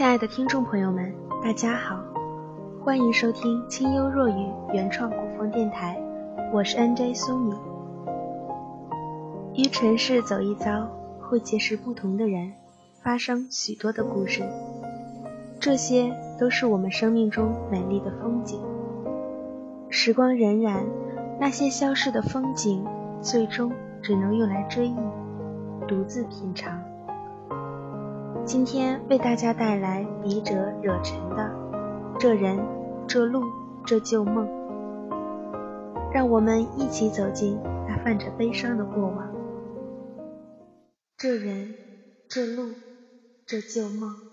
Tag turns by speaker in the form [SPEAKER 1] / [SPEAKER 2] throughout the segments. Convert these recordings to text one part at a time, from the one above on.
[SPEAKER 1] 亲爱的听众朋友们，大家好，欢迎收听清幽若雨原创古风电台，我是 NJ 苏米。于尘世走一遭，会结识不同的人，发生许多的故事，这些都是我们生命中美丽的风景。时光荏苒，那些消逝的风景，最终只能用来追忆，独自品尝。今天为大家带来笔者惹尘的《这人、这路、这旧梦》，让我们一起走进那泛着悲伤的过往。这人、这路、这旧梦。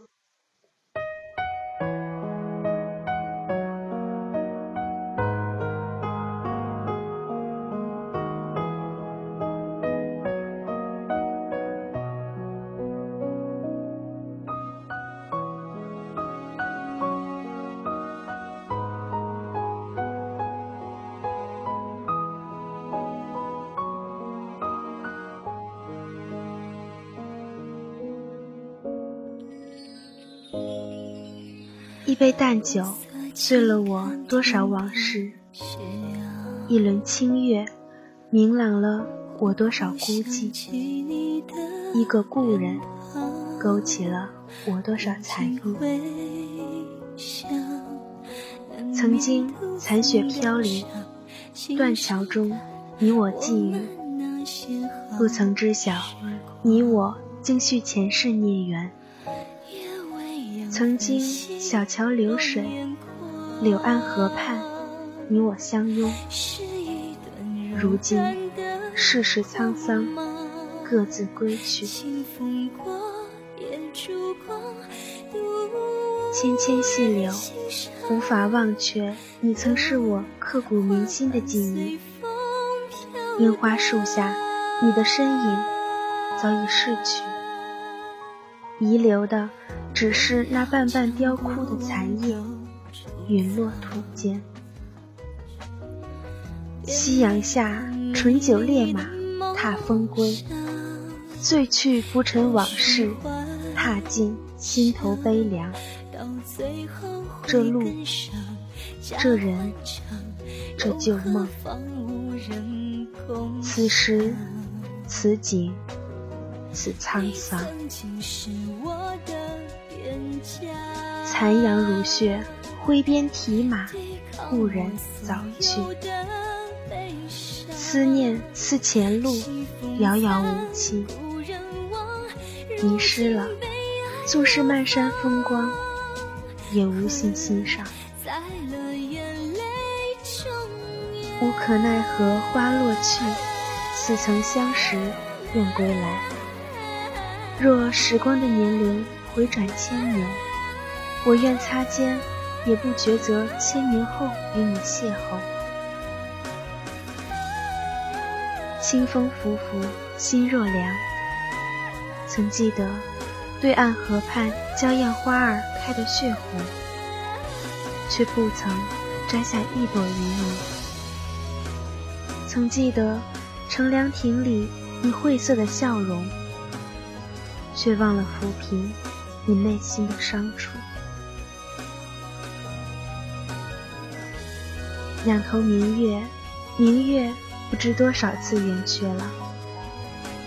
[SPEAKER 1] 一杯淡酒，醉了我多少往事；一轮清月，明朗了我多少孤寂；一个故人，勾起了我多少残余。曾经残雪飘零，断桥中你我寄语，不曾知晓，你我竟续前世孽缘。曾经小桥流水，柳岸河畔，你我相拥。如今世事沧桑，各自归去。纤纤细柳，无法忘却你曾是我刻骨铭心的记忆。樱花树下，你的身影早已逝去，遗留的。只是那半半凋枯的残叶，陨落土间。夕阳下，醇酒烈马，踏风归。醉去浮尘往事，踏尽心头悲凉。这路，这人，这旧梦。此时，此景，此沧桑。残阳如血，挥鞭提马，故人早去。思念似前路，遥遥无期。迷失了，纵是漫山风光，也无心欣赏。无可奈何花落去，似曾相识愿归来。若时光的年轮回转千年。我愿擦肩，也不抉择千年后与你邂逅。清风拂拂，心若凉。曾记得对岸河畔娇艳花儿开得血红，却不曾摘下一朵云霓。曾记得乘凉亭里你晦涩的笑容，却忘了抚平你内心的伤处。两头明月，明月不知多少次圆缺了。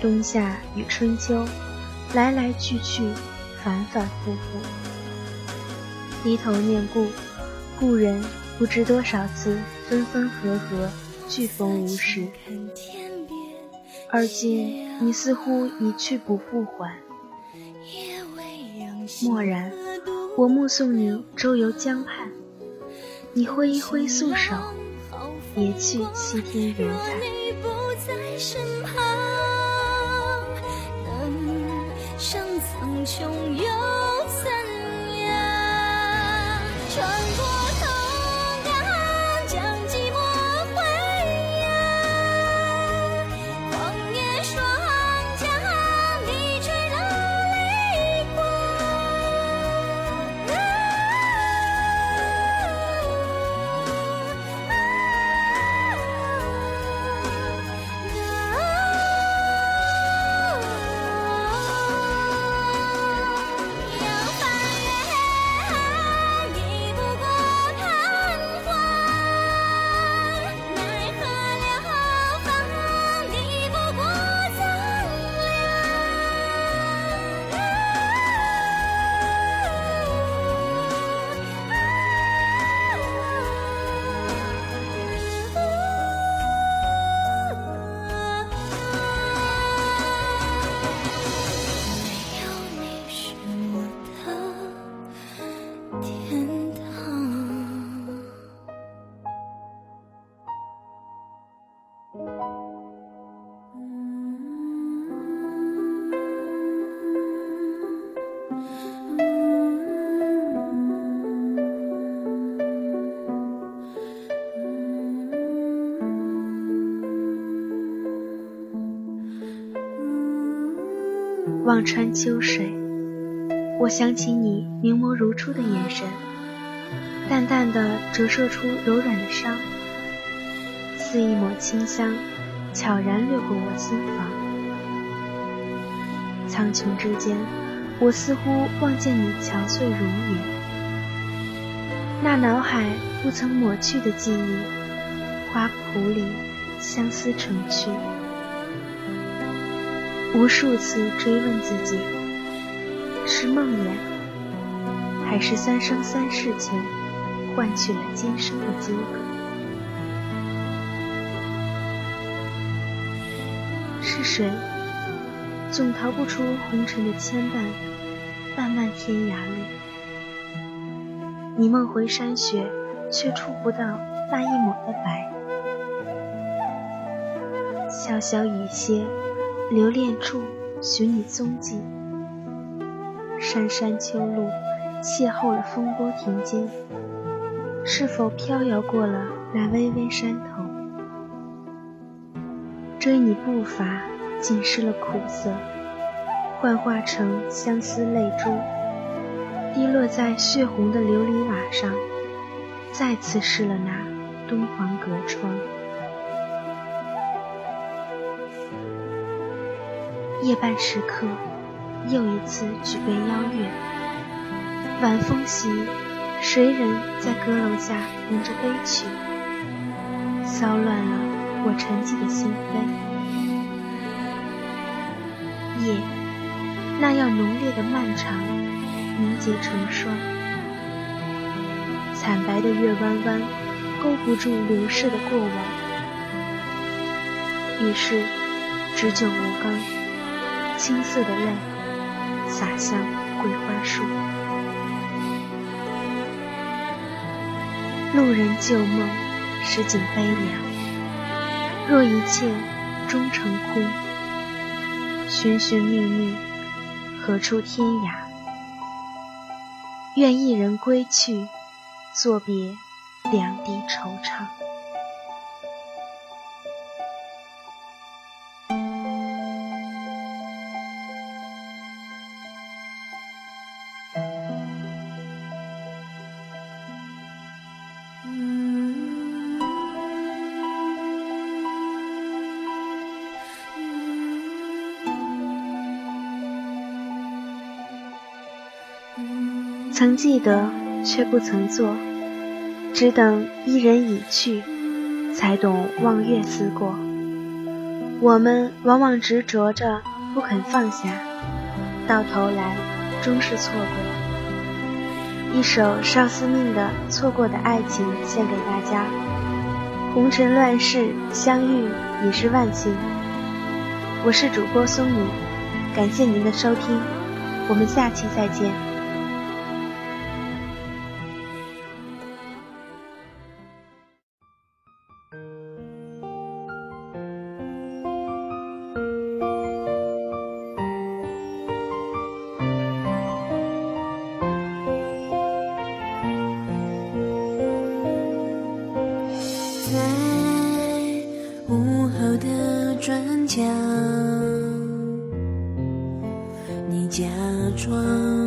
[SPEAKER 1] 冬夏与春秋，来来去去，反反复复。低头念故，故人不知多少次分分合合，俱逢无时。而今你似乎一去不复还。漠然，我目送你周游江畔。你挥一挥素手，别去西天云彩。望穿秋水，我想起你明眸如初的眼神，淡淡的折射出柔软的伤，似一抹清香，悄然掠过我心房。苍穹之间，我似乎望见你憔悴容颜，那脑海不曾抹去的记忆，花圃里相思成趣。无数次追问自己：是梦魇，还是三生三世前换取了今生的纠葛？是谁，总逃不出红尘的牵绊？漫漫天涯里，你梦回山雪，却触不到那一抹的白。潇潇雨歇。留恋处，寻你踪迹。山山秋露，邂逅了风波亭间。是否飘摇过了那巍巍山头？追你步伐，浸湿了苦涩，幻化成相思泪珠，滴落在血红的琉璃瓦上，再次湿了那敦煌隔窗。夜半时刻，又一次举杯邀月。晚风袭，谁人在阁楼下吟着悲曲，骚乱了我沉寂的心扉。那样浓烈的漫长，凝结成霜。惨白的月弯弯，勾不住流逝的过往。于是，只酒无刚。青涩的泪洒向桂花树，路人旧梦，实景悲凉。若一切终成空，寻寻觅觅，何处天涯？愿一人归去，作别两地惆怅。曾记得，却不曾做，只等一人已去，才懂望月思过。我们往往执着着不肯放下，到头来终是错过。一首少司命的《错过的爱情》献给大家。红尘乱世，相遇已是万幸。我是主播松妮，感谢您的收听，我们下期再见。
[SPEAKER 2] 午后的转角你假装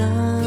[SPEAKER 2] 나